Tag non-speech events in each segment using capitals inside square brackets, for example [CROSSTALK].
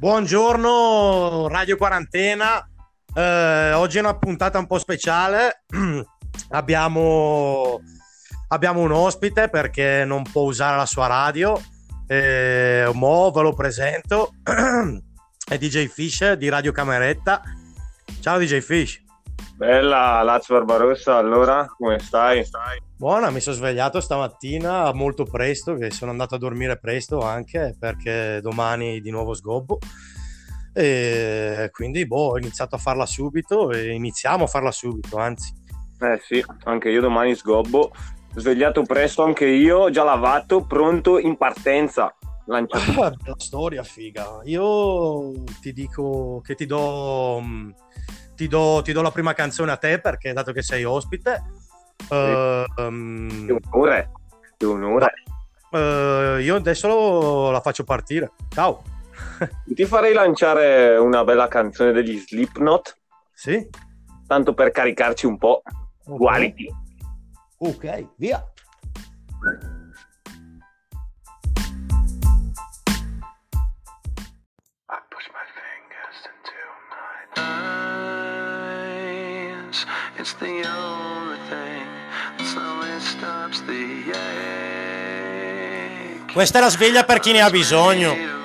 Buongiorno Radio Quarantena, eh, oggi è una puntata un po' speciale, [CLEARS THROAT] abbiamo, abbiamo, un ospite perché non può usare la sua radio, eh, mo ve lo presento, [CLEARS THROAT] è DJ Fish di Radio Cameretta. Ciao DJ Fish. Bella Lazio Barbarossa, allora come stai? Buona, mi sono svegliato stamattina molto presto, che sono andato a dormire presto anche perché domani di nuovo sgobbo. E quindi boh, ho iniziato a farla subito e iniziamo a farla subito, anzi. Eh sì, anche io domani sgobbo. Svegliato presto anche io, già lavato, pronto in partenza. Lanciato. Ah, [LAUGHS] la storia figa. Io ti dico che ti do mm, ti do, ti do, la prima canzone a te perché dato che sei ospite. Sì. Uh, um, che onore, che onore. Uh, io adesso la faccio partire. Ciao. [LAUGHS] Ti farei lanciare una bella canzone degli Slipknot. Sì. Tanto per caricarci un po'. Okay. Quality. Ok, via. It's the only thing that stops the ache. Questa è la sveglia per chi ne ha bisogno.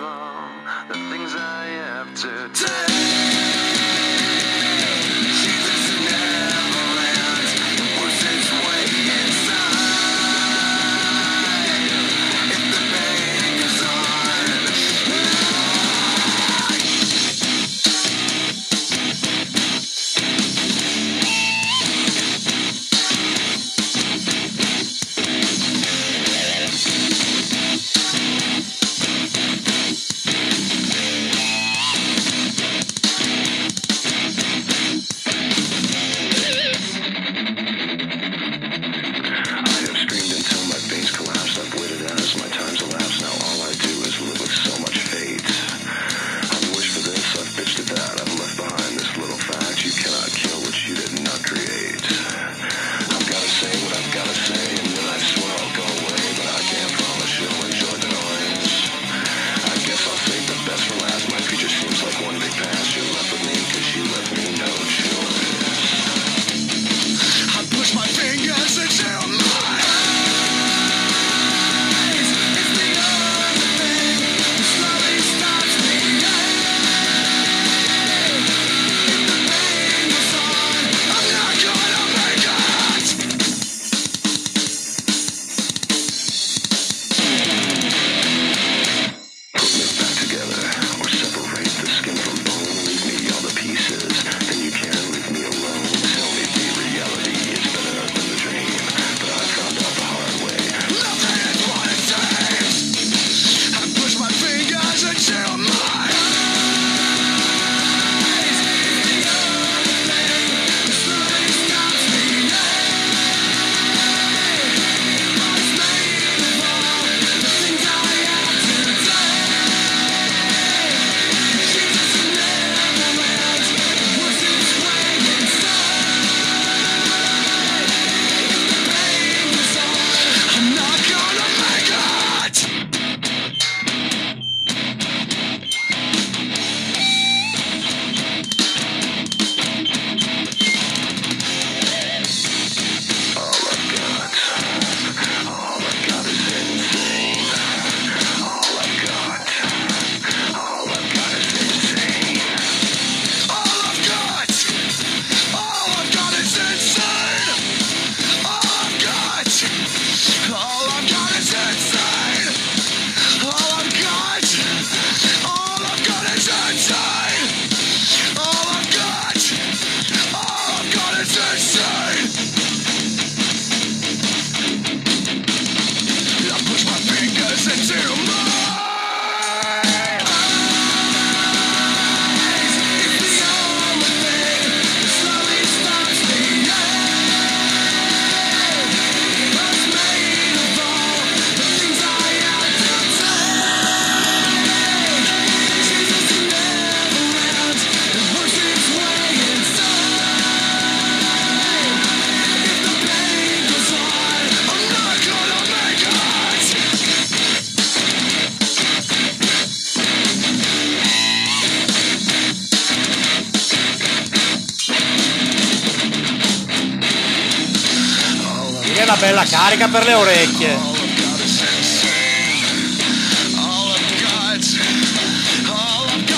Per le orecchie.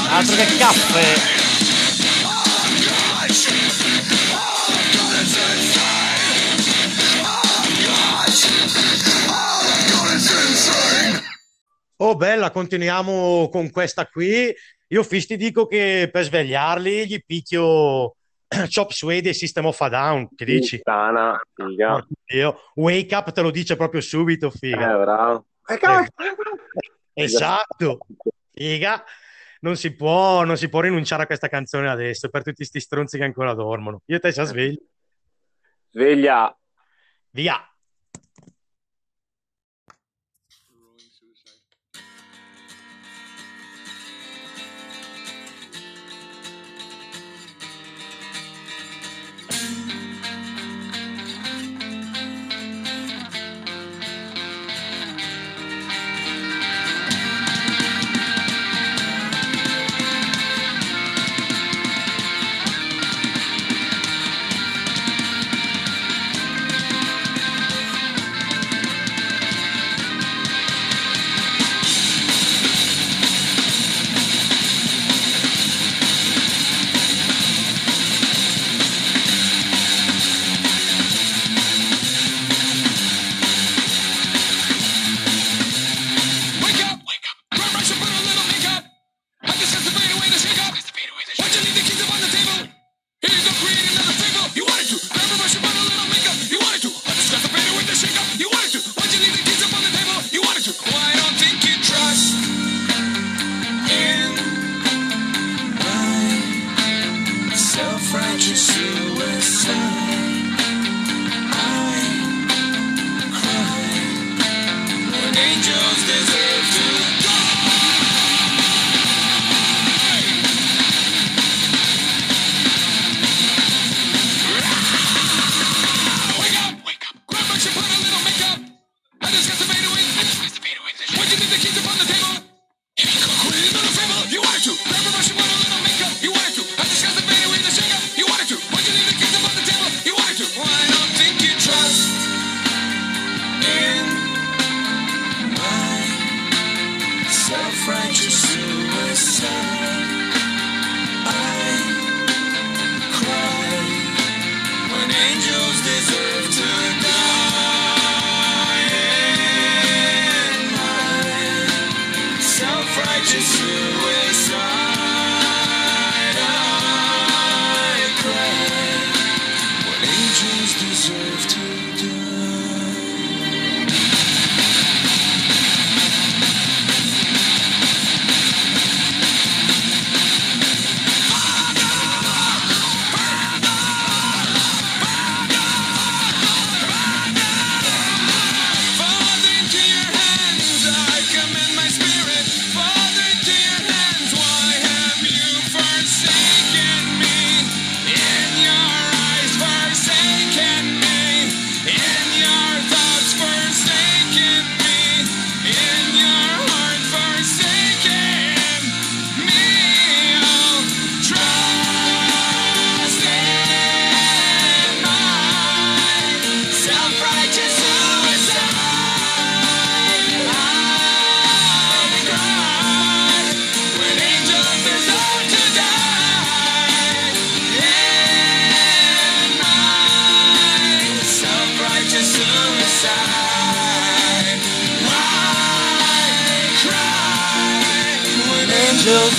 Altro che caffè. Oh bella, continuiamo con questa qui. Io Fish ti dico che per svegliarli gli picchio [CLEARS THROAT] Chop Suede e System of a Down, che dici? Puttana, figa. Io, wake up te lo dice proprio subito, figa. Eh, bravo. Eh, esatto, figa. Non si, può, non si può rinunciare a questa canzone adesso per tutti questi stronzi che ancora dormono. Io e te si svegli. Sveglia. Via.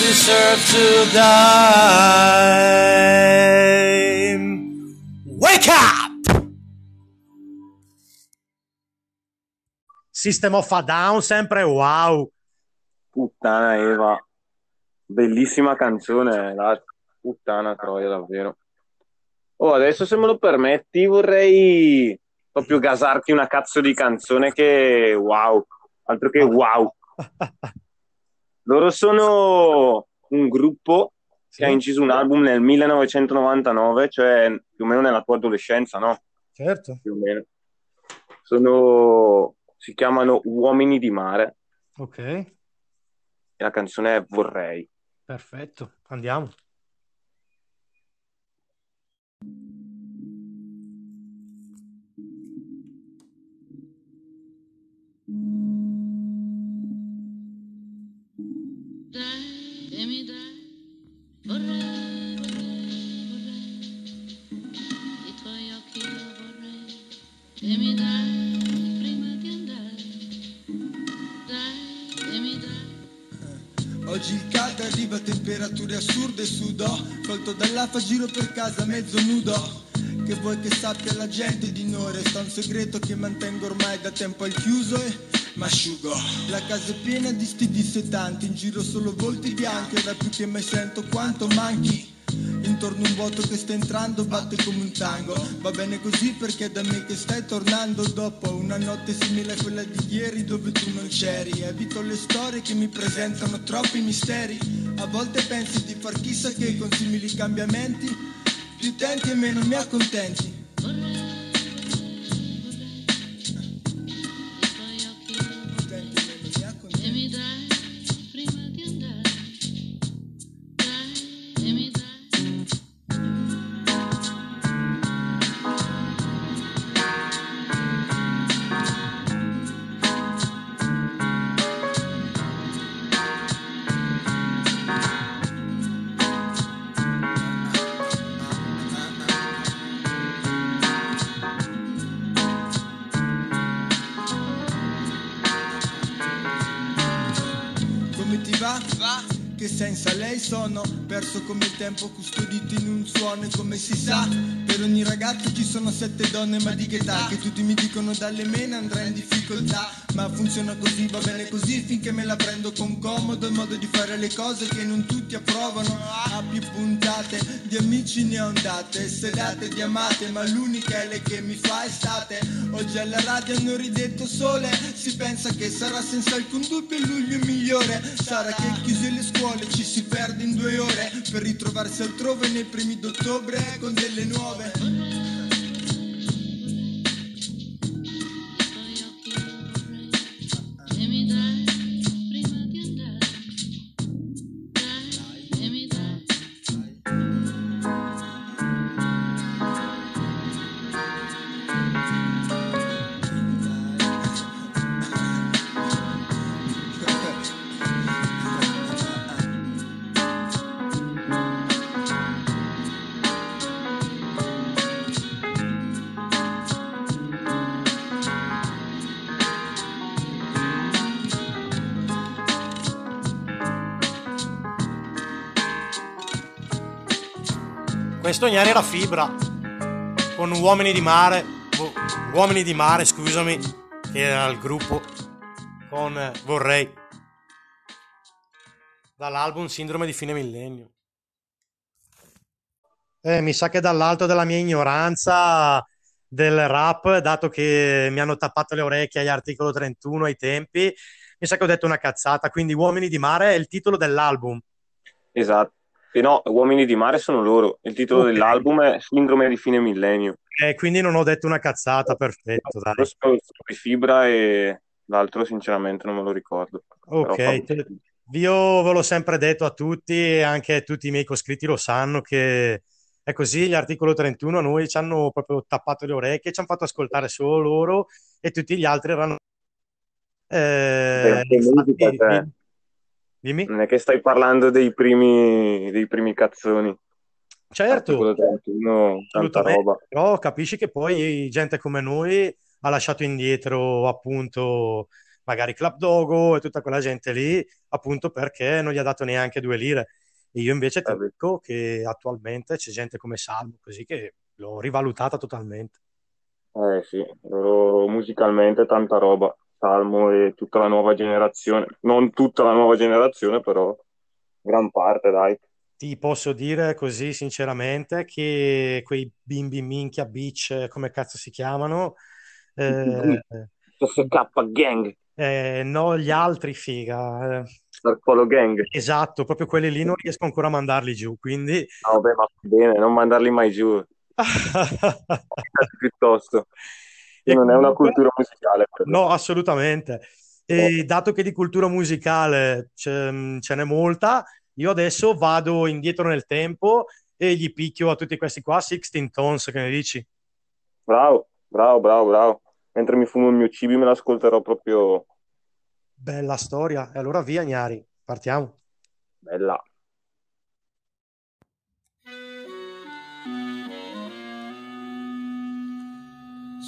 Deserve to die. Wake up! System of a Down, sempre wow. Puttana Eva. Bellissima canzone, la puttana troia davvero. Oh, adesso se me lo permetti vorrei proprio gasarti una cazzo di canzone che wow, altro che wow. [LAUGHS] Loro sono un gruppo Sì. che ha inciso un album nel 1999, cioè più o meno nella tua adolescenza, no? Certo, Più o meno. Sono, si chiamano Uomini di mare ok, e la canzone è Vorrei. perfetto, andiamo. Oggi il caldo arriva a temperature assurde Sudo, colto dall'afa giro per casa mezzo nudo. Che vuoi che sappia la gente di noi Resta un segreto che mantengo ormai da tempo al chiuso e m'asciugo La casa è piena di sti dissetanti In giro solo volti bianchi Ora più che mai sento quanto manchi Intorno un vuoto che sta entrando batte come un tango. Va bene così perché è da me che stai tornando. Dopo una notte simile a quella di ieri dove tu non c'eri. Evito le storie che mi presentano troppi misteri. A volte pensi di far chissà che con simili cambiamenti. Più tenti e meno mi accontenti come il tempo custodito sono sette donne ma di che età? Che tutti mi dicono dalle mene andrà in difficoltà. Ma funziona così va bene così finché me la prendo con comodo il modo di fare le cose che non tutti approvano. Ha più puntate di amici ne ho andate sedate di amate ma l'unica è lei che mi fa estate. Oggi alla radio hanno ridetto sole si pensa che sarà senza alcun dubbio il luglio migliore. Sarà che chiuse le scuole ci si perde in due ore per ritrovarsi altrove nei primi d'ottobre con delle nuove Questo Gnani era Fibra con Uomini di Mare, Uomini di Mare, scusami, che era il gruppo con eh, Vorrei dall'album Sindrome di fine millennio. Eh, mi sa che dall'alto della mia ignoranza del rap, dato che mi hanno tappato le orecchie agli articolo 31 ai tempi, mi sa che ho detto una cazzata, quindi Uomini di Mare è il titolo dell'album. Esatto. E no, Uomini di Mare sono loro. Il titolo Ok. dell'album è Sindrome di fine millennio. Eh, quindi non ho detto una cazzata, perfetto, dai. Questo è Fibra e l'altro sinceramente non me lo ricordo. Però Ok, te- io ve l'ho sempre detto a tutti, e anche tutti i miei coscritti lo sanno che è così, gli articolo 31 a noi ci hanno proprio tappato le orecchie, ci hanno fatto ascoltare solo loro e tutti gli altri erano... Eh, musica, infatti, cioè. Dimmi? Non è che stai parlando dei primi, dei primi cazzoni. Certo, Articolo 31, tanta roba. però capisci che poi gente come noi ha lasciato indietro appunto magari Club Dogo e tutta quella gente lì appunto perché non gli ha dato neanche due lire. E io invece ti Eh dico che attualmente c'è gente come Salmo, così che l'ho rivalutata totalmente. Eh sì, musicalmente tanta roba. Salmo e tutta la nuova generazione. Non tutta la nuova generazione, però gran parte, dai. Ti posso dire così sinceramente che quei bimbi minchia beach, come cazzo si chiamano, [LAUGHS] eh, SK Gang, eh, no, gli altri figa, eh, Sarcolo Gang. esatto, proprio quelli lì non riesco ancora a mandarli giù, quindi No, ma bene, non mandarli mai giù. [LAUGHS] Piuttosto. E Non è una comunque- cultura musicale. No, assolutamente. E dato che di cultura musicale ce, ce n'è molta, io adesso vado indietro nel tempo e gli picchio a tutti questi qua 16 Tones, che ne dici? Bravo, bravo, bravo, bravo. Mentre mi fumo il mio cibi me l'ascolterò proprio Bella storia. E allora via, Gnari, partiamo. bella.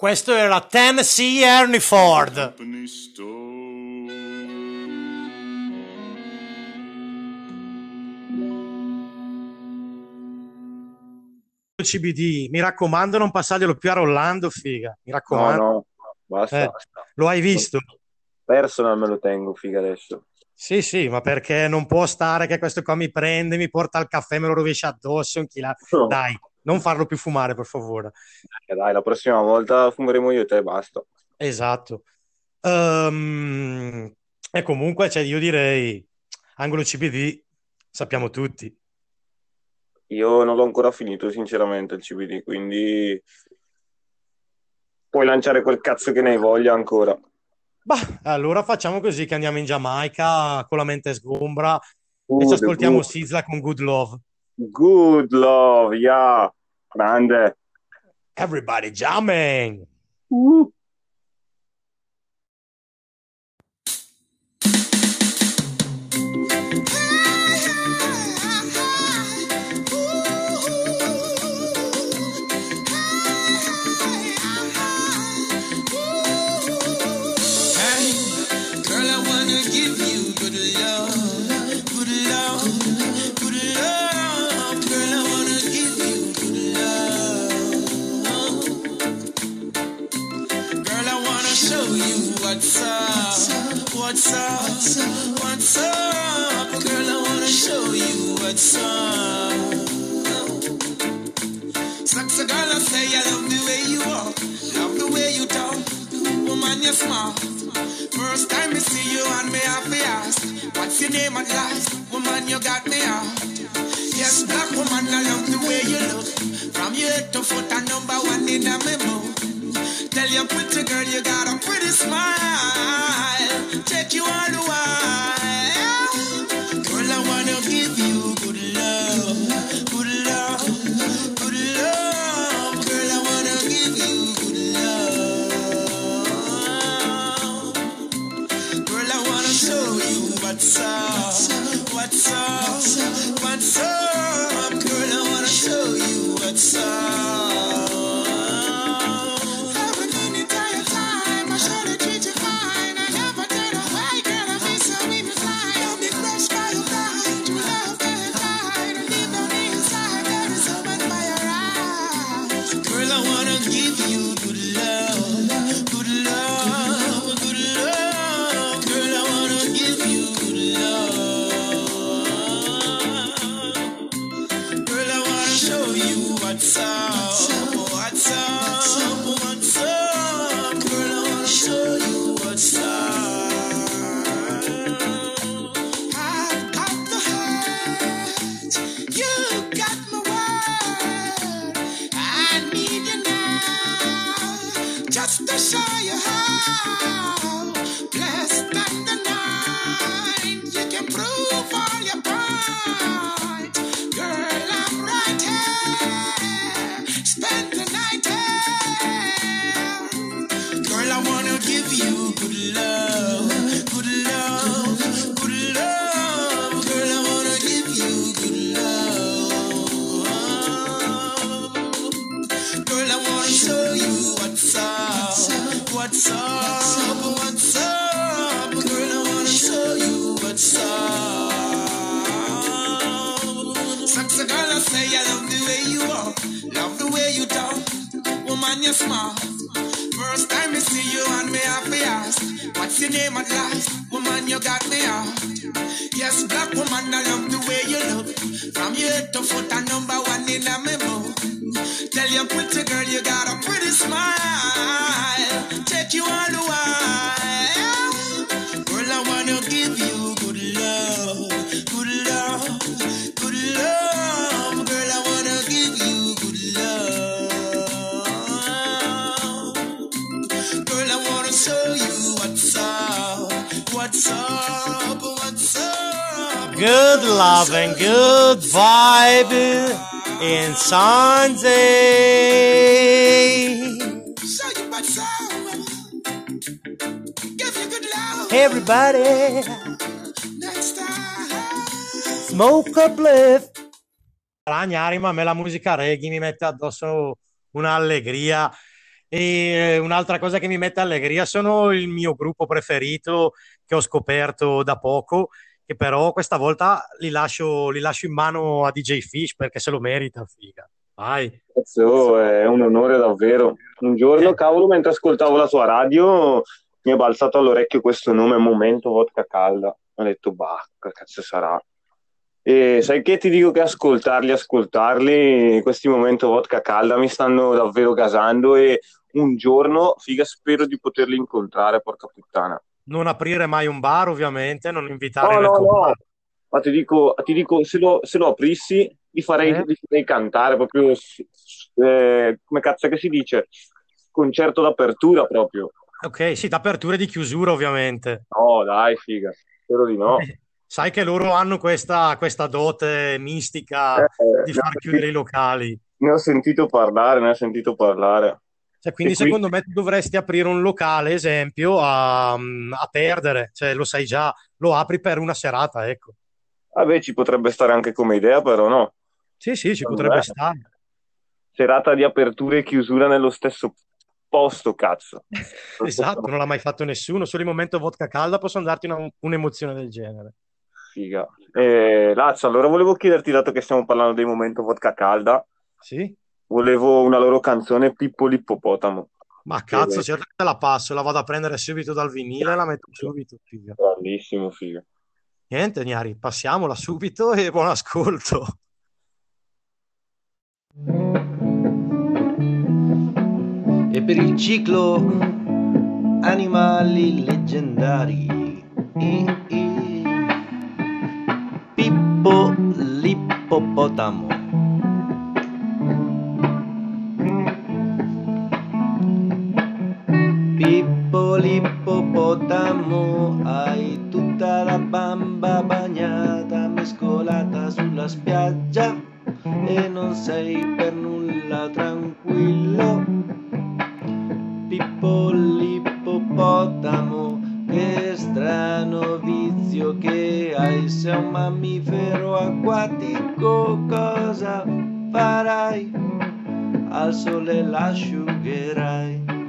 Questo era Tennessee Ernie Ford. CBD, mi raccomando, non passarglielo più a Rollando, figa. Mi No, raccomando. no, basta. Eh, lo hai visto? Personal me lo tengo, figa adesso. Sì, sì, ma perché non può stare che questo qua mi prende, mi porta al caffè, me lo rovescia addosso, inchila. No. Dai, non farlo più fumare, per favore. Eh, Dai, la prossima volta fumeremo io e te e basta. Esatto. Ehm, e comunque, cioè, io direi, angolo CBD, sappiamo tutti. Io non l'ho ancora finito, sinceramente, il CBD, quindi puoi lanciare quel cazzo che ne hai voglia ancora. Bah, allora facciamo così che andiamo in Giamaica con la mente sgombra e Good, ci ascoltiamo. Sizla con Good Love. Good love, yeah. Grande. Everybody jamming! Uh. What's up, what's up. Girl, I wanna show you what's up. Sexy girl, I say I love the way you walk, love the way you talk. Woman, you're smart. First time I see you and me happy ask, what's your name at last? Woman, you got me out. Yes, black woman, I love the way you look. From your head to foot, a number one in a memo. Tell your pretty girl you got a pretty smile. Name at last? Woman, you got me out Yes, black woman, I love the way you look From your head to foot, Good love and good vibe in Sunday. Everybody, smoke a bliff. Gnari, ma a me la musica reggae mi mette addosso un'allegria. E un'altra cosa che mi mette allegria sono il mio gruppo preferito che ho scoperto da poco, che però questa volta li lascio, li lascio in mano a DJ Fish perché se lo merita, figa. Vai. Cazzo, è un onore davvero. Un giorno, cavolo, mentre ascoltavo la tua radio, mi è balzato all'orecchio questo nome, Momento Vodka Calda. Ho detto, bah, cazzo sarà? E sai che ti dico che ascoltarli, ascoltarli, questi Momento Vodka Calda mi stanno davvero gasando e un giorno, figa, spero di poterli incontrare, porca puttana. Non aprire mai un bar, ovviamente, non invitarli No, nel no, no. Ma ti dico, ti dico se, lo, se lo aprissi, li farei, Eh? li farei cantare proprio, eh, come cazzo che si dice? Concerto d'apertura proprio. Ok, sì, d'apertura e di chiusura, ovviamente. No, dai, figa, spero di no. [LAUGHS] Sai che loro hanno questa, questa dote mistica Eh, di ne ho far chiudere i locali. Ne ho sentito parlare, ne ho sentito parlare. Cioè, quindi qui- secondo me tu dovresti aprire un locale, esempio, a, a perdere, cioè lo sai già, lo apri per una serata, ecco. Vabbè, ci potrebbe stare anche come idea, però no. Sì, sì, ci potrebbe stare. Serata di apertura e chiusura nello stesso posto, cazzo. [LAUGHS] Esatto, non l'ha mai fatto nessuno, solo in momento vodka calda posso darti una- un'emozione del genere. Figa. Eh, Lazio, allora volevo chiederti, dato che stiamo parlando del momento vodka calda, Sì? Volevo una loro canzone Pippo l'ippopotamo. Ma cazzo, bene. certo che te la passo, la vado a prendere subito dal vinile e la metto subito, figa. Bellissimo, figa. Niente, Gnari, passiamola subito e buon ascolto. e per il ciclo animali leggendari I- i- Pippo l'ippopotamo Pippo l'ippopotamo hai tutta la bamba bagnata mescolata sulla spiaggia. E non sei per nulla tranquillo. Pippo l'ippopotamo, che strano vizio che hai, sei un mammifero acquatico, cosa farai? Al sole l'asciugherai.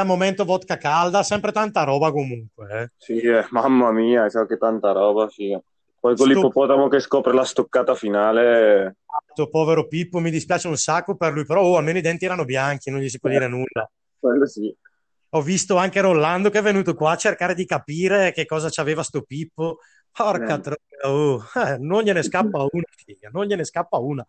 Al momento vodka calda, sempre tanta roba comunque. eh. Sì, eh, mamma mia, so che tanta roba, sì. Poi con l'ippopotamo che scopre la stoccata finale, povero Pippo mi dispiace un sacco per lui, però oh, almeno i denti erano bianchi, non gli si può dire nulla. quello sì. Ho visto anche Rollando che è venuto qua a cercare di capire che cosa c'aveva sto Pippo. Porca Eh. troia, oh, eh, non gliene scappa [LAUGHS] una, figa, non gliene scappa una.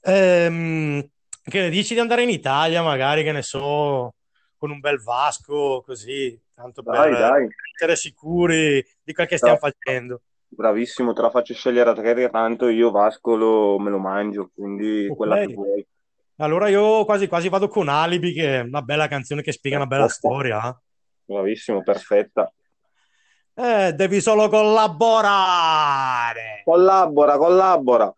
Ehm, che ne dici di andare in Italia, magari, che ne so, con un bel Vasco, così, tanto Dai, per dai, essere sicuri di quel che stiamo facendo. bravissimo, te la faccio scegliere a te, che tanto io Vasco lo- me lo mangio, quindi Ok. quella che vuoi. Allora io quasi quasi vado con Alibi, che è una bella canzone che spiega una bella storia. Bravissimo, perfetta. Eh, devi solo collaborare. Collabora, collabora.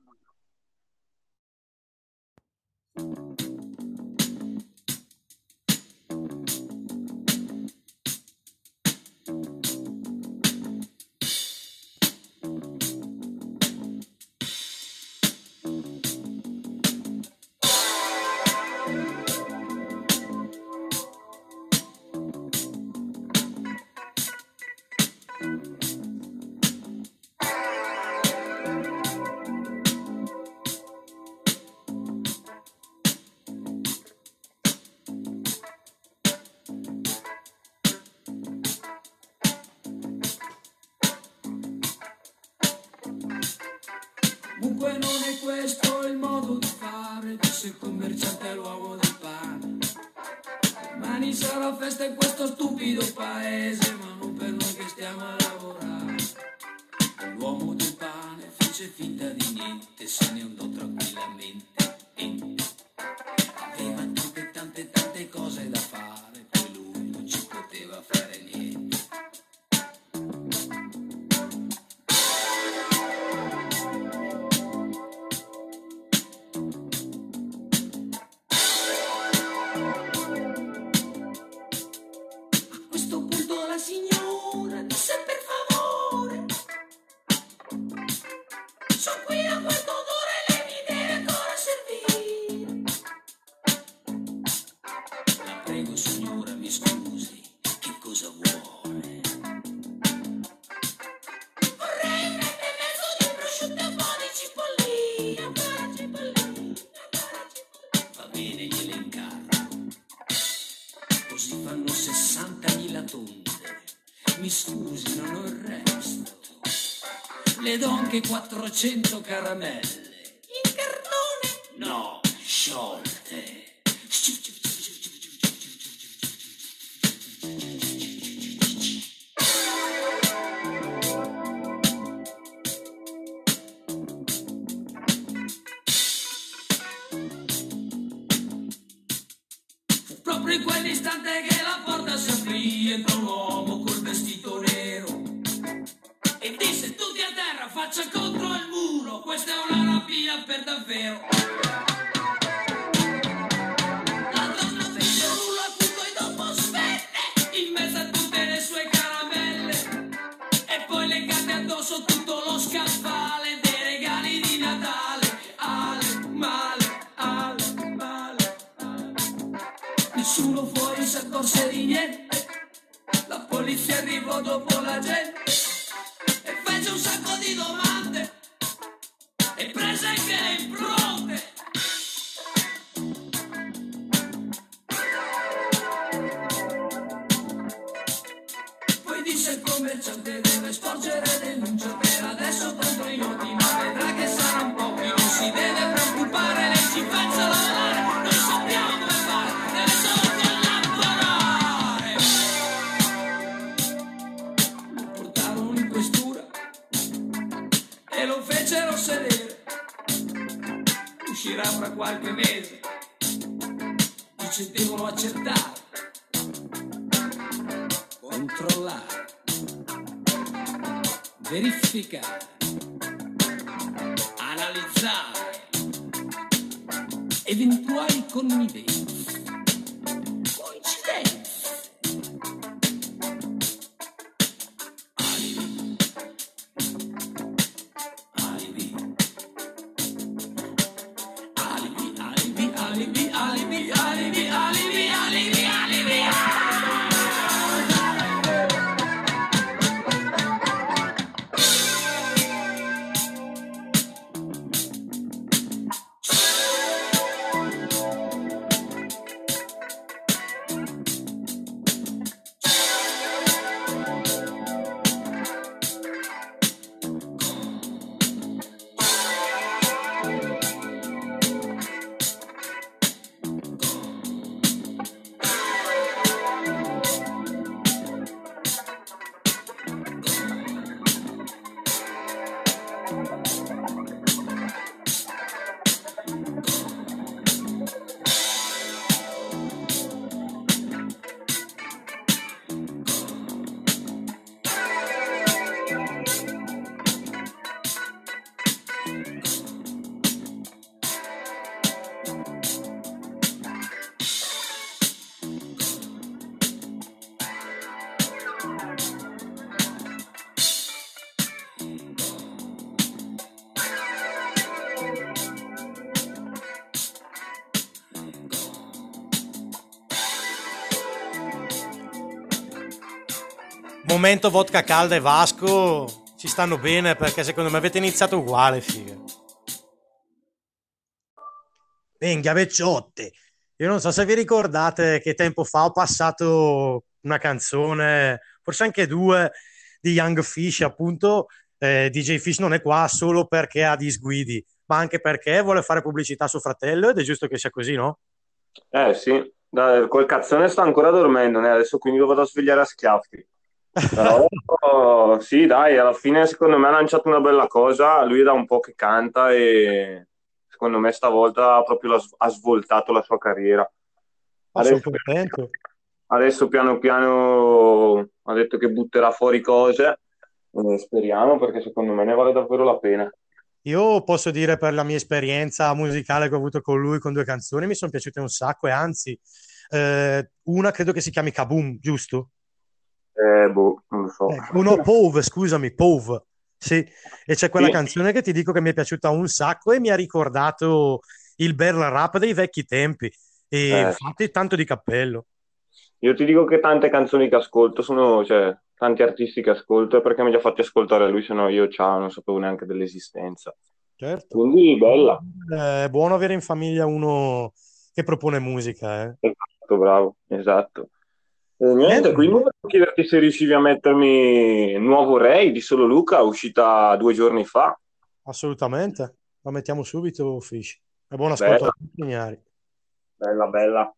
Questo punto la signora disse per 400 caramelle. Commerciante deve sporgere denuncia per adesso tanto io ti vedrò si deve preoccupare, lei si faccia lavorare, noi sappiamo come fare, deve solo collaborare. Lo portarono in questura e lo fecero sedere. Uscirà fra qualche mese, dice devono accertare, controllare, verificare, analizzare eventuali connivenze, Momento vodka calda e Vasco ci stanno bene perché secondo me avete iniziato uguale, figa. Venga, vecchiotte. Io non so se vi ricordate che tempo fa ho passato una canzone, forse anche due, di Young Fish, appunto. Eh, DJ Fish non è qua solo perché ha disguidi, ma anche perché vuole fare pubblicità a suo fratello ed è giusto che sia così, no? Eh sì, dai, quel cazzone sta ancora dormendo, né? adesso quindi lo vado a svegliare a schiaffi. Però sì, dai, alla fine secondo me ha lanciato una bella cosa, lui è da un po' che canta e secondo me stavolta proprio ha svoltato la sua carriera. Ah, sono Adesso, contento. adesso piano piano ha detto che butterà fuori cose, e speriamo perché secondo me ne vale davvero la pena. Io posso dire per la mia esperienza musicale che ho avuto con lui con due canzoni, mi sono piaciute un sacco e anzi, eh, una credo che si chiami Kaboom, giusto? Eh, boh, non lo so. Ecco, no, [LAUGHS] Pove, scusami, Pove. Sì, e c'è quella Sì. canzone che ti dico che mi è piaciuta un sacco e mi ha ricordato il bel rap dei vecchi tempi. E Eh. infatti tanto di cappello. Io ti dico che tante canzoni che ascolto sono, cioè, tanti artisti che ascolto perché mi ha già fatti ascoltare lui, se no io ciao, non sapevo neanche dell'esistenza. Certo. Quindi bella, Eh, È buono avere in famiglia uno che propone musica, eh. esatto, bravo, esatto. E niente, Eh. quindi volevo chiederti se riuscivi a mettermi Nuovo Ray di Solo Luca, uscita due giorni fa. Assolutamente. Lo mettiamo subito, Fish. È buon ascolto Bella. a tutti, Ignari. Bella, bella.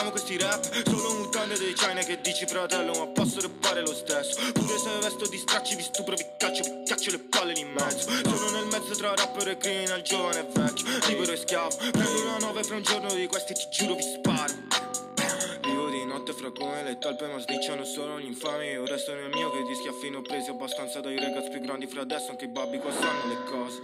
Grilliamo questi rap Solo mutande dei China che dici fratello Ma posso rappare lo stesso? Pure se vesto di stracci vi stupro vi caccio vi caccio le palle in mezzo. Sono nel mezzo tra rapper e criminal giovane e vecchio Libero e schiavo. Prendo una nove fra un giorno di questi ti giuro vi sparo come le talpe ma sdicciano solo gli infami Io resto nel mio che di schiaffino ho presi abbastanza dai ragazzi più grandi fra adesso Anche i babbi qua sanno le cose.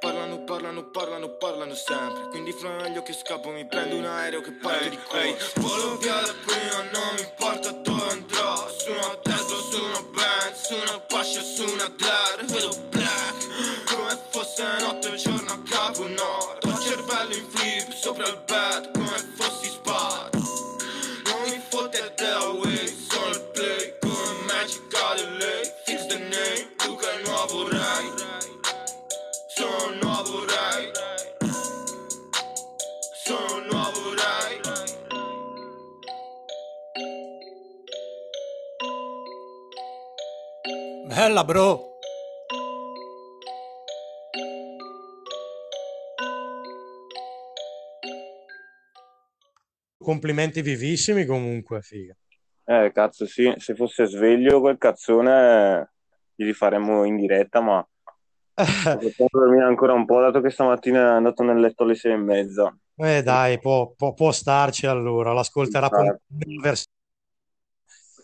Parlano, parlano, parlano, parlano sempre Quindi fra meglio che scappo mi prendo un aereo che parte di corsa Volo via da prima, non mi importa dove andrò Su una Tesla, su una Benz, su una Porsche, su una Glare Vedo black, come fosse notte e giorno a capo nord Ho il cervello in flip, sopra il bed, come fossi spad Re sono un nuovo Rai Sono un nuovo Rai Bella, bro. Complimenti vivissimi comunque, figa. Eh, cazzo, sì, se fosse sveglio quel cazzone gli rifaremmo in diretta, ma [LAUGHS] potremmo dormire ancora un po', dato che stamattina è andato nel letto alle sei e mezza. Eh dai, può, può- può starci allora, l'ascolterà poi vers-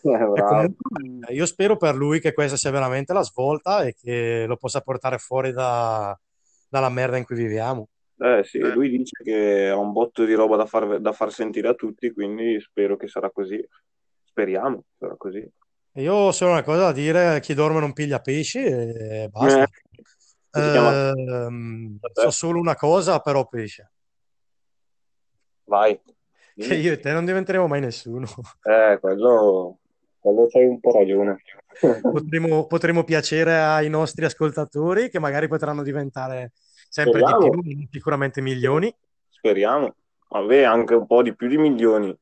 Eh, E comunque io spero per lui che questa sia veramente la svolta e che lo possa portare fuori da- dalla merda in cui viviamo. Eh sì, lui dice che ha un botto di roba da far, da far sentire a tutti, quindi spero che sarà così. Speriamo, sarà così. Io ho solo una cosa da dire, chi dorme non piglia pesci e basta. Eh, Ehm, so solo una cosa, però pesce, Vai. che [LAUGHS] io e te non diventeremo mai nessuno. [LAUGHS] Eh, quello, quello c'hai un po' ragione. [LAUGHS] Potremo, potremo piacere ai nostri ascoltatori che magari potranno diventare sempre di più, sicuramente milioni. Speriamo. Vabbè, anche un po' di più di milioni.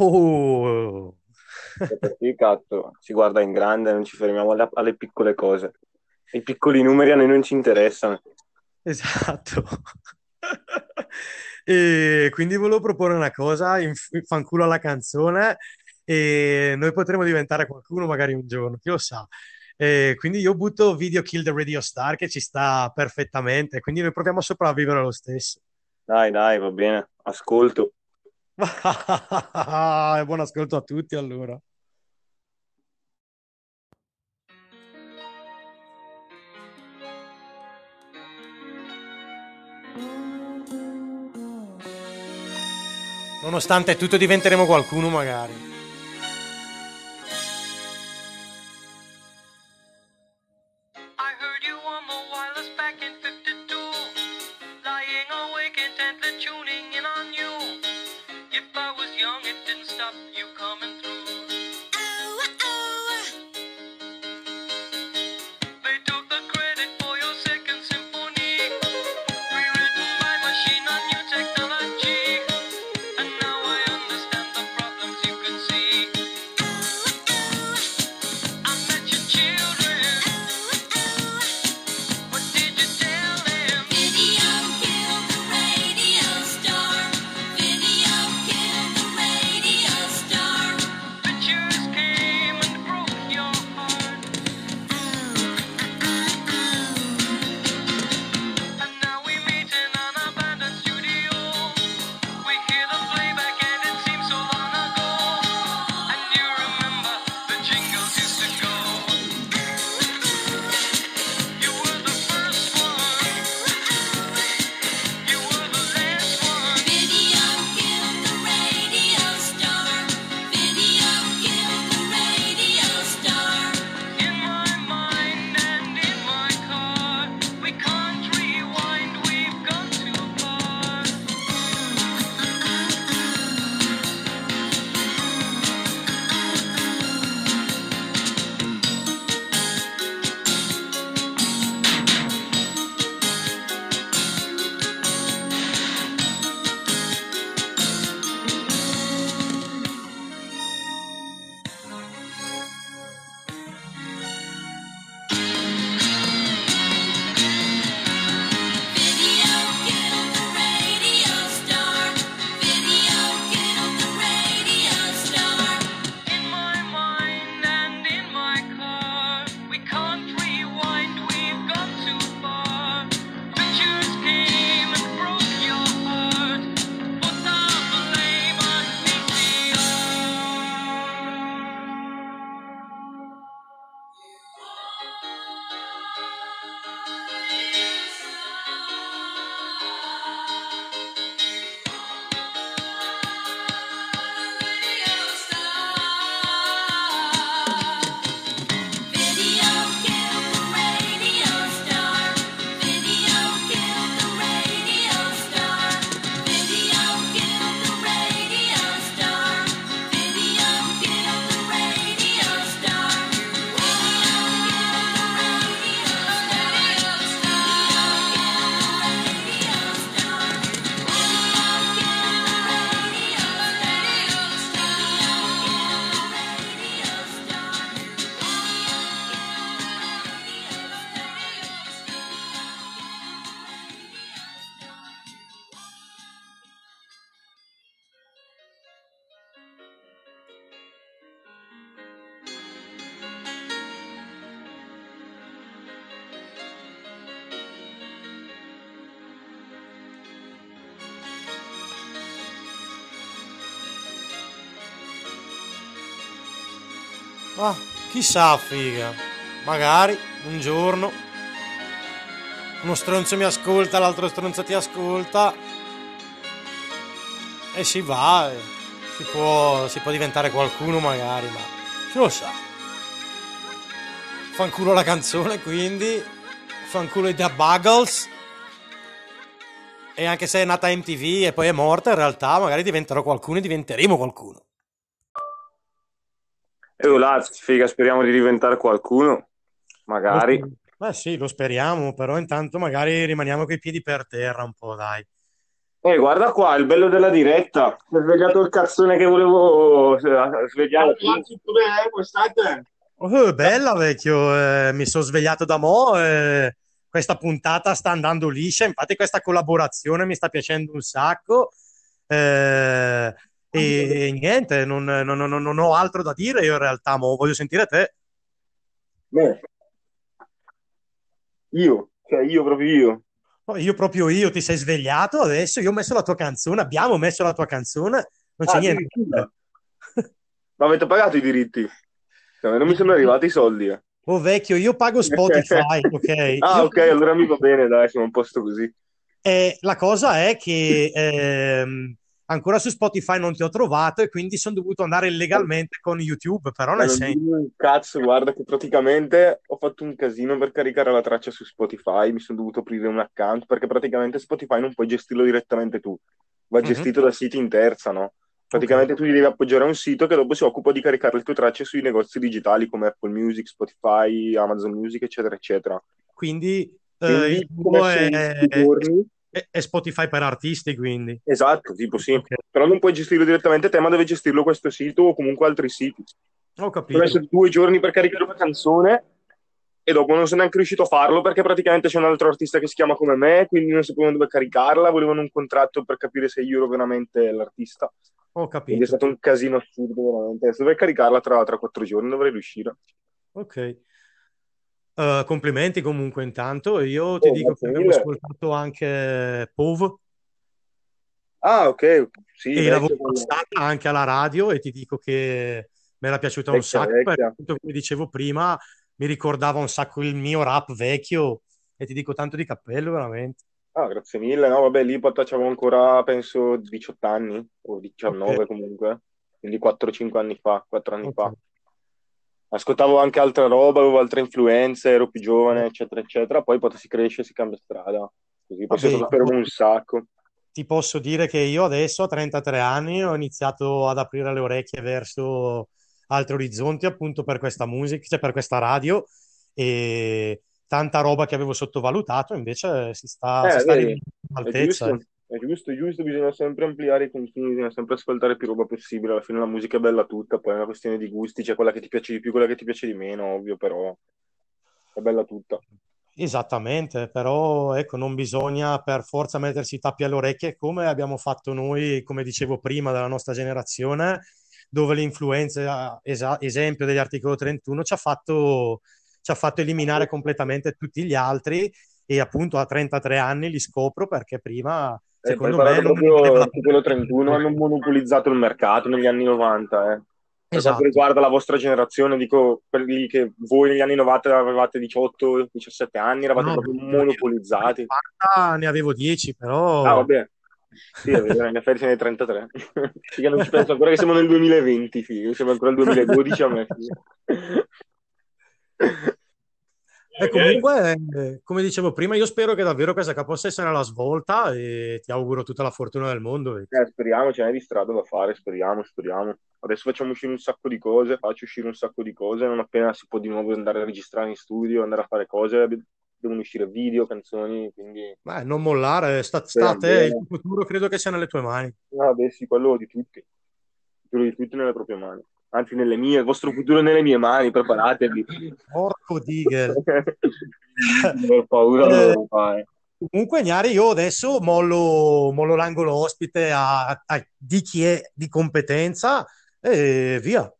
Oh, Perché cazzo, si guarda in grande, non ci fermiamo alle, alle piccole cose. I piccoli numeri a noi non ci interessano. esatto. [LAUGHS] E quindi volevo proporre una cosa, in fanculo alla canzone e noi potremo diventare qualcuno magari un giorno, chi lo sa. E quindi io butto Video Kill the Radio Star che ci sta perfettamente, quindi noi proviamo a sopravvivere lo stesso. Dai, dai, va bene. Ascolto. [LAUGHS] Buon ascolto a tutti allora. Nonostante tutto diventeremo qualcuno magari. Chissà, figa. Magari un giorno uno stronzo mi ascolta, l'altro stronzo ti ascolta e si va. e Si può, si può diventare qualcuno magari, ma chi lo sa. Fanculo la canzone, quindi. Fanculo i The Buggles. E anche se è nata MTV e poi è morta, in realtà magari diventerò qualcuno e diventeremo qualcuno. E là, figa, speriamo di diventare qualcuno. Magari. Beh sì, lo speriamo, però intanto magari rimaniamo coi piedi per terra un po', dai. Eh, guarda qua, il bello della diretta. Ho svegliato il cazzone che volevo eh, svegliare. Oh, bella vecchio, eh, mi sono svegliato da mo', eh, questa puntata sta andando liscia, infatti questa collaborazione mi sta piacendo un sacco eh, e, niente, non, non- non- non ho altro da dire io in realtà, ma voglio sentire te. Beh. Io, cioè io proprio io. Io proprio io, ti sei svegliato adesso, io ho messo la tua canzone, abbiamo messo la tua canzone, non c'è Ah, niente. Ma avete pagato i diritti? Cioè, non mi sono arrivati i soldi. eh. Oh vecchio, io pago Spotify, [LAUGHS] ok? Ah, Io- ok, allora mi va bene, dai, sono un posto così. E la cosa è che ehm, ancora su Spotify non ti ho trovato e quindi sono dovuto andare illegalmente con YouTube, però nel non senso... cazzo, guarda che praticamente ho fatto un casino per caricare la traccia su Spotify, mi sono dovuto aprire un account perché praticamente Spotify non puoi gestirlo direttamente tu, va Mhm. gestito da siti in terza, no? Praticamente tu gli devi appoggiare a un sito che dopo si occupa di caricare le tue tracce sui negozi digitali come Apple Music, Spotify, Amazon Music, eccetera, eccetera. Quindi eh, Quindi il tu tuo è, giorni, è- è Spotify per artisti, quindi. esatto, tipo sì, Ok, però non puoi gestirlo direttamente te, ma deve gestirlo questo sito o comunque altri siti. ho capito. messo due giorni per caricare una canzone e dopo non sono neanche riuscito a farlo perché praticamente c'è un altro artista che si chiama come me, quindi non sapevano dove caricarla, volevano un contratto per capire se io ero veramente l'artista. Ho Quindi è capito. stato un casino assurdo veramente. Adesso dovrei caricarla tra, tra quattro giorni, dovrei riuscire. Ok. Eh, complimenti comunque intanto. Io ti Oh, dico che grazie avevo mille. ascoltato anche POV Ah, ok, sì, e l'avevo quello- passata anche alla radio e ti dico che mi era piaciuta un vecchia, sacco perché, vecchia. appunto, come dicevo prima, mi ricordava un sacco il mio rap vecchio e ti dico tanto di cappello veramente. Ah, grazie mille. No, vabbè, lì avevo ancora, penso, 18 anni o 19 Ok, comunque, quindi 4-5 anni fa, 4 anni fa. Ascoltavo anche altra roba, avevo altre influenze, ero più giovane, eccetera, eccetera. Poi poi si cresce, si cambia strada. Così, poi si un sacco. ti posso dire che io adesso a 33 anni ho iniziato ad aprire le orecchie verso altri orizzonti appunto per questa musica, cioè per questa radio e tanta roba che avevo sottovalutato invece si sta, si Eh, sta arrivando è all'altezza. Giusto, è giusto, è giusto, bisogna sempre ampliare i confini, bisogna sempre ascoltare più roba possibile. Alla fine la musica è bella tutta, poi è una questione di gusti, c'è quella che ti piace di più, quella che ti piace di meno, ovvio, però è bella tutta. Esattamente, però ecco, non bisogna per forza mettersi i tappi alle orecchie come abbiamo fatto noi, come dicevo prima, della nostra generazione, dove l'influenza, esa- esempio degli articoli 31, ci ha fatto, ci ha fatto eliminare completamente tutti gli altri e appunto a 33 anni li scopro perché prima, secondo guarda me, proprio l'articolo pena. 31 hanno monopolizzato il mercato negli anni 90, eh. Per quanto Esatto, riguarda la vostra generazione, dico quelli che voi negli anni 90 avevate 18-17 anni, eravate no, proprio monopolizzati. 90 ne avevo 10, Ah, però vabbè. Sì, è vero, in effetti nei 33. [LAUGHS] Figa, non ci penso ancora che siamo nel 2020, figa. Siamo ancora nel 2012 a me. figa. E comunque, eh, come dicevo prima, io spero che davvero questa qua possa essere la svolta e ti auguro tutta la fortuna del mondo. Eh, speriamo, ce n'è di strada da fare, speriamo, speriamo. Adesso facciamo uscire un sacco di cose, faccio uscire un sacco di cose, non appena si può di nuovo andare a registrare in studio, andare a fare cose, devono uscire video, canzoni, quindi Beh, non mollare, sta, a te, il futuro credo che sia nelle tue mani. Ah, beh, sì, quello di tutti. Futuro di tutti nelle proprie mani. Anzi, nelle mie, il vostro futuro è nelle mie mani, preparatevi. [LAUGHS] Porco Digel. [LAUGHS] Ho paura, non lo Eh, fare. comunque, Gnari, io adesso mollo, mollo l'angolo ospite a, a- di chi è di competenza e via.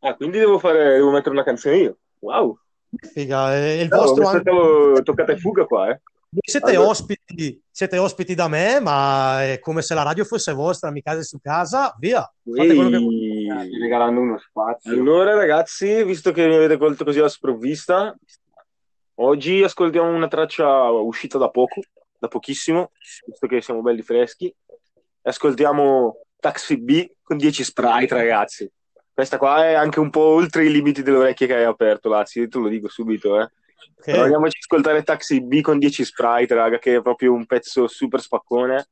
Ah, quindi devo fare, devo mettere una canzone io. Wow. Figa, è il No, vostro angolo. aspettavo toccata e fuga qua, eh. Siete Allora, ospiti, siete ospiti da me, ma è come se la radio fosse vostra, mi casa su casa, via. Fate quello che volete. Stai regalando uno spazio. Allora, ragazzi, visto che mi avete colto così alla sprovvista, oggi ascoltiamo una traccia uscita da poco, da pochissimo, visto che siamo belli freschi. Ascoltiamo Taxi B con 10 sprite, ragazzi. Questa qua è anche un po' oltre i limiti delle orecchie che hai aperto, Lazio, io te lo dico subito, eh. Ok. Allora, andiamoci a ascoltare Taxi B con 10 sprite, raga, che è proprio un pezzo super spaccone.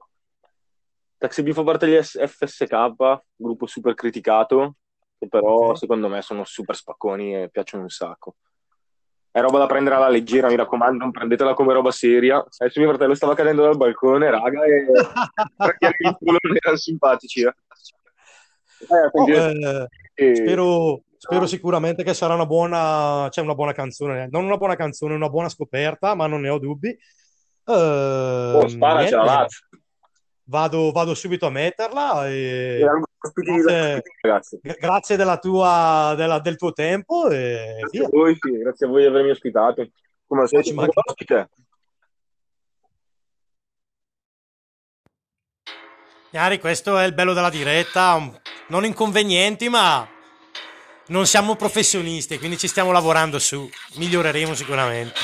Taxi B fa parte degli FSK, gruppo super criticato, che però Ok. secondo me sono super spacconi e piacciono un sacco. È roba da prendere alla leggera, mi raccomando, non prendetela come roba seria. Adesso mio fratello stava cadendo dal balcone, raga, e [LAUGHS] perché i culo non erano simpatici. Eh. Eh, Oh, sentite- eh, e- spero, spero sicuramente che sarà una buona, cioè una buona canzone, non una buona canzone, una buona scoperta, ma non ne ho dubbi. Eh, Oh, sparacela, niente, Lazio. Vado, vado subito a metterla e grazie, ragazzi. gra- grazie della tua, della- del tuo tempo e Grazie via. a voi, sì, grazie a voi di avermi ospitato. Come solito, Ci manca- ospite. Chiari, questo è il bello della diretta, non inconvenienti, ma non siamo professionisti, quindi ci stiamo lavorando su, miglioreremo sicuramente.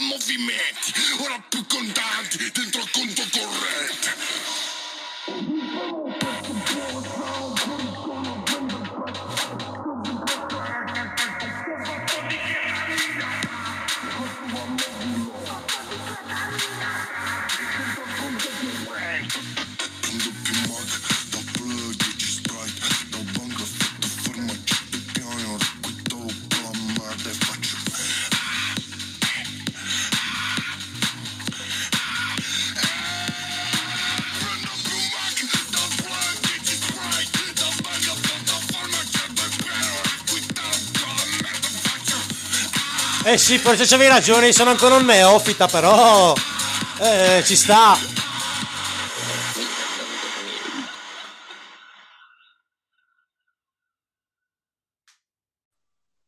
Movimenti, ora più contanti Dentro al Eh sì, forse c'avevi ragione, sono ancora un neofita, però eh, ci sta.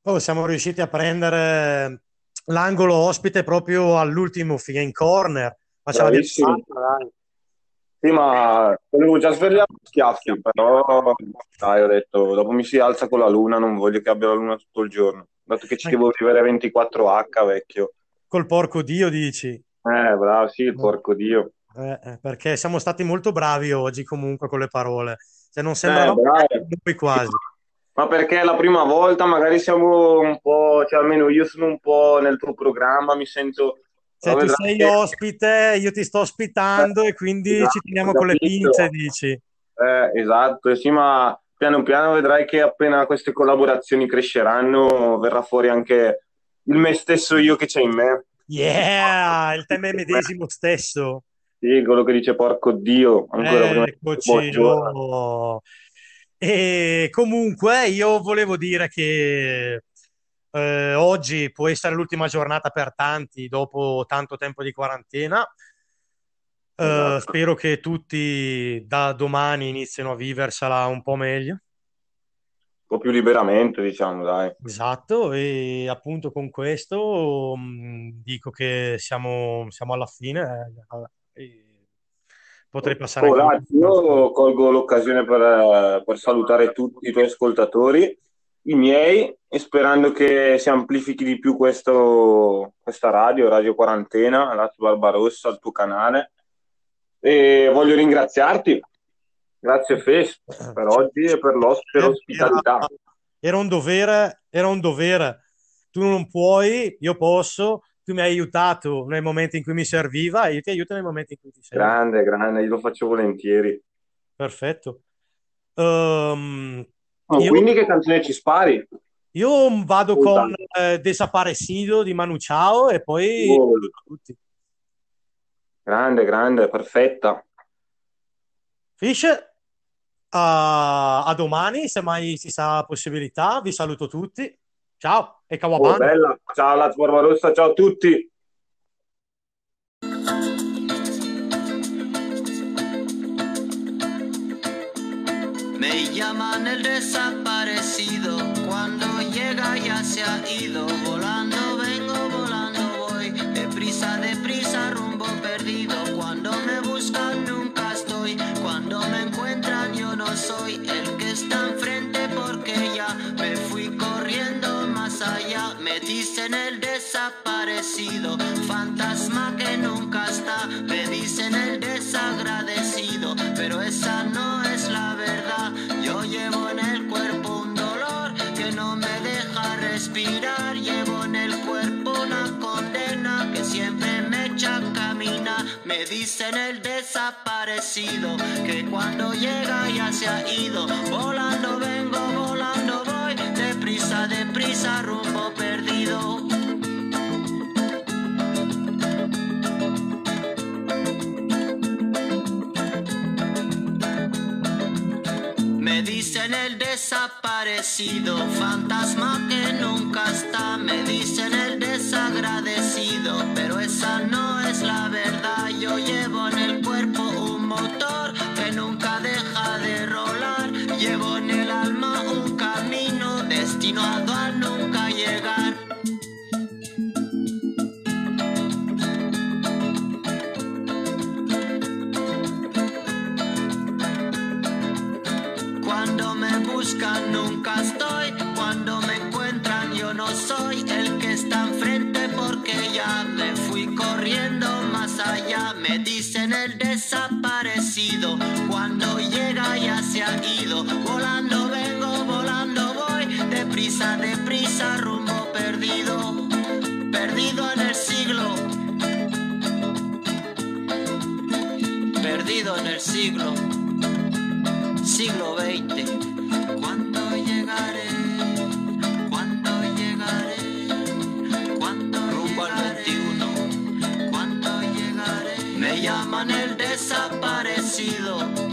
Oh, siamo riusciti a prendere l'angolo ospite proprio all'ultimo fine in corner. Ma ce l'abbiamo fatta, dai. Sì, ma volevo già svegliare schiaffi, però dai, ho detto, dopo mi si alza con la luna, non voglio che abbia la luna tutto il giorno. Dato che ci devo vivere 24H, vecchio. Col porco Dio, dici. Eh, bravo, sì, il porco Dio. Eh, eh, perché siamo stati molto bravi oggi comunque con le parole. Se non Eh, sembravamo bravo. noi quasi. Ma perché è la prima volta, magari siamo un po', cioè almeno io sono un po' nel tuo programma, mi sento... Se tu sei che- ospite, io ti sto ospitando e quindi Esatto, ci teniamo con le capito. pinze, dici. Eh, esatto, sì, ma piano piano vedrai che appena queste collaborazioni cresceranno, verrà fuori anche il me stesso io che c'è in me. Yeah, il tema è medesimo stesso. Sì, quello che dice porco Dio, ancora prima Eccoci. buongiorno. oh. E comunque io volevo dire che eh, oggi può essere l'ultima giornata per tanti dopo tanto tempo di quarantena. Eh, Esatto. spero che tutti da domani iniziano a viversela un po' meglio. Un po' più liberamente, diciamo, dai. Esatto, e appunto con questo mh, dico che siamo, siamo alla fine. eh, potrei passare Oh, Laz, io colgo l'occasione per, eh, per salutare tutti i tuoi ascoltatori, i miei, e sperando che si amplifichi di più questo, questa radio, Radio Quarantena, Laz Barbarossa, il tuo canale. E voglio ringraziarti. Grazie Fes per oggi e per l'os- per l'ospitalità. Era, era un dovere, era un dovere. Tu non puoi, io posso. Tu mi hai aiutato nel momento in cui mi serviva e io ti aiuto nel momento in cui ti serve. Grande, grande, io lo faccio volentieri. Perfetto. Ehm, Oh, io, quindi che canzone ci spari? io vado con eh, Desaparecido di Manu Chao e poi Oh, tutti. Grande, grande, perfetta. Fish, a, a domani, se mai ci sarà possibilità. Vi saluto tutti. Ciao e Oh, Kawabanga. bella. Ciao Laz Barbarossa, ciao a tutti. Me llaman el desaparecido, cuando llega ya se ha ido, volando dicen el desaparecido, fantasma que nunca está, me dicen el desagradecido, pero esa no es la verdad. Yo llevo en el cuerpo un dolor que no me deja respirar. Llevo en el cuerpo una condena que siempre me echa a caminar. Me dicen el desaparecido que cuando llega ya se ha ido. Volando vengo, volando voy, deprisa, deprisa, rumbo perdido. Me dicen el desaparecido, fantasma que nunca está. Me dicen el desagradecido, pero esa no es la verdad. Yo llevo en el cuerpo un motor que nunca deja de rolar. Llevo en el alma un destinado a nunca llegar. Cuando me buscan nunca estoy, cuando me encuentran yo no soy el que está enfrente porque ya me fui corriendo más allá. Me dicen el desaparecido, cuando llega ya se ha ido. Volando deprisa, deprisa, rumbo perdido, perdido en el siglo. Perdido en el siglo siglo XX. ¿Cuándo llegaré? ¿Cuándo llegaré? ¿Cuándo Rumbo al 21. ¿Cuándo llegaré? Me llaman el desaparecido.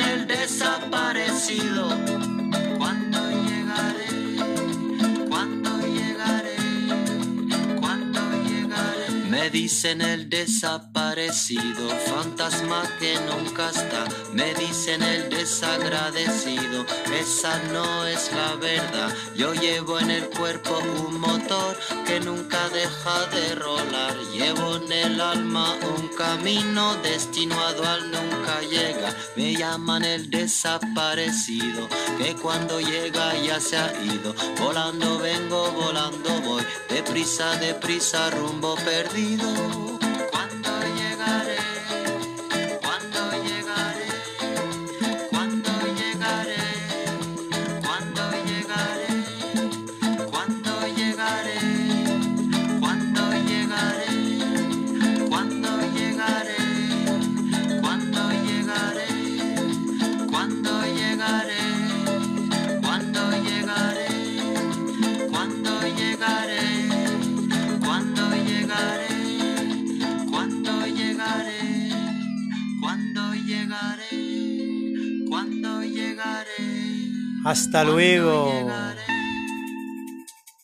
el desaparecido. Me dicen el desaparecido, fantasma que nunca está. Me dicen el desagradecido, esa no es la verdad. Yo llevo en el cuerpo un motor que nunca deja de rolar. Llevo en el alma un camino destinado al nunca llega. Me llaman el desaparecido, que cuando llega ya se ha ido. Volando vengo, volando voy, deprisa, deprisa, rumbo perdido. know Hasta luego.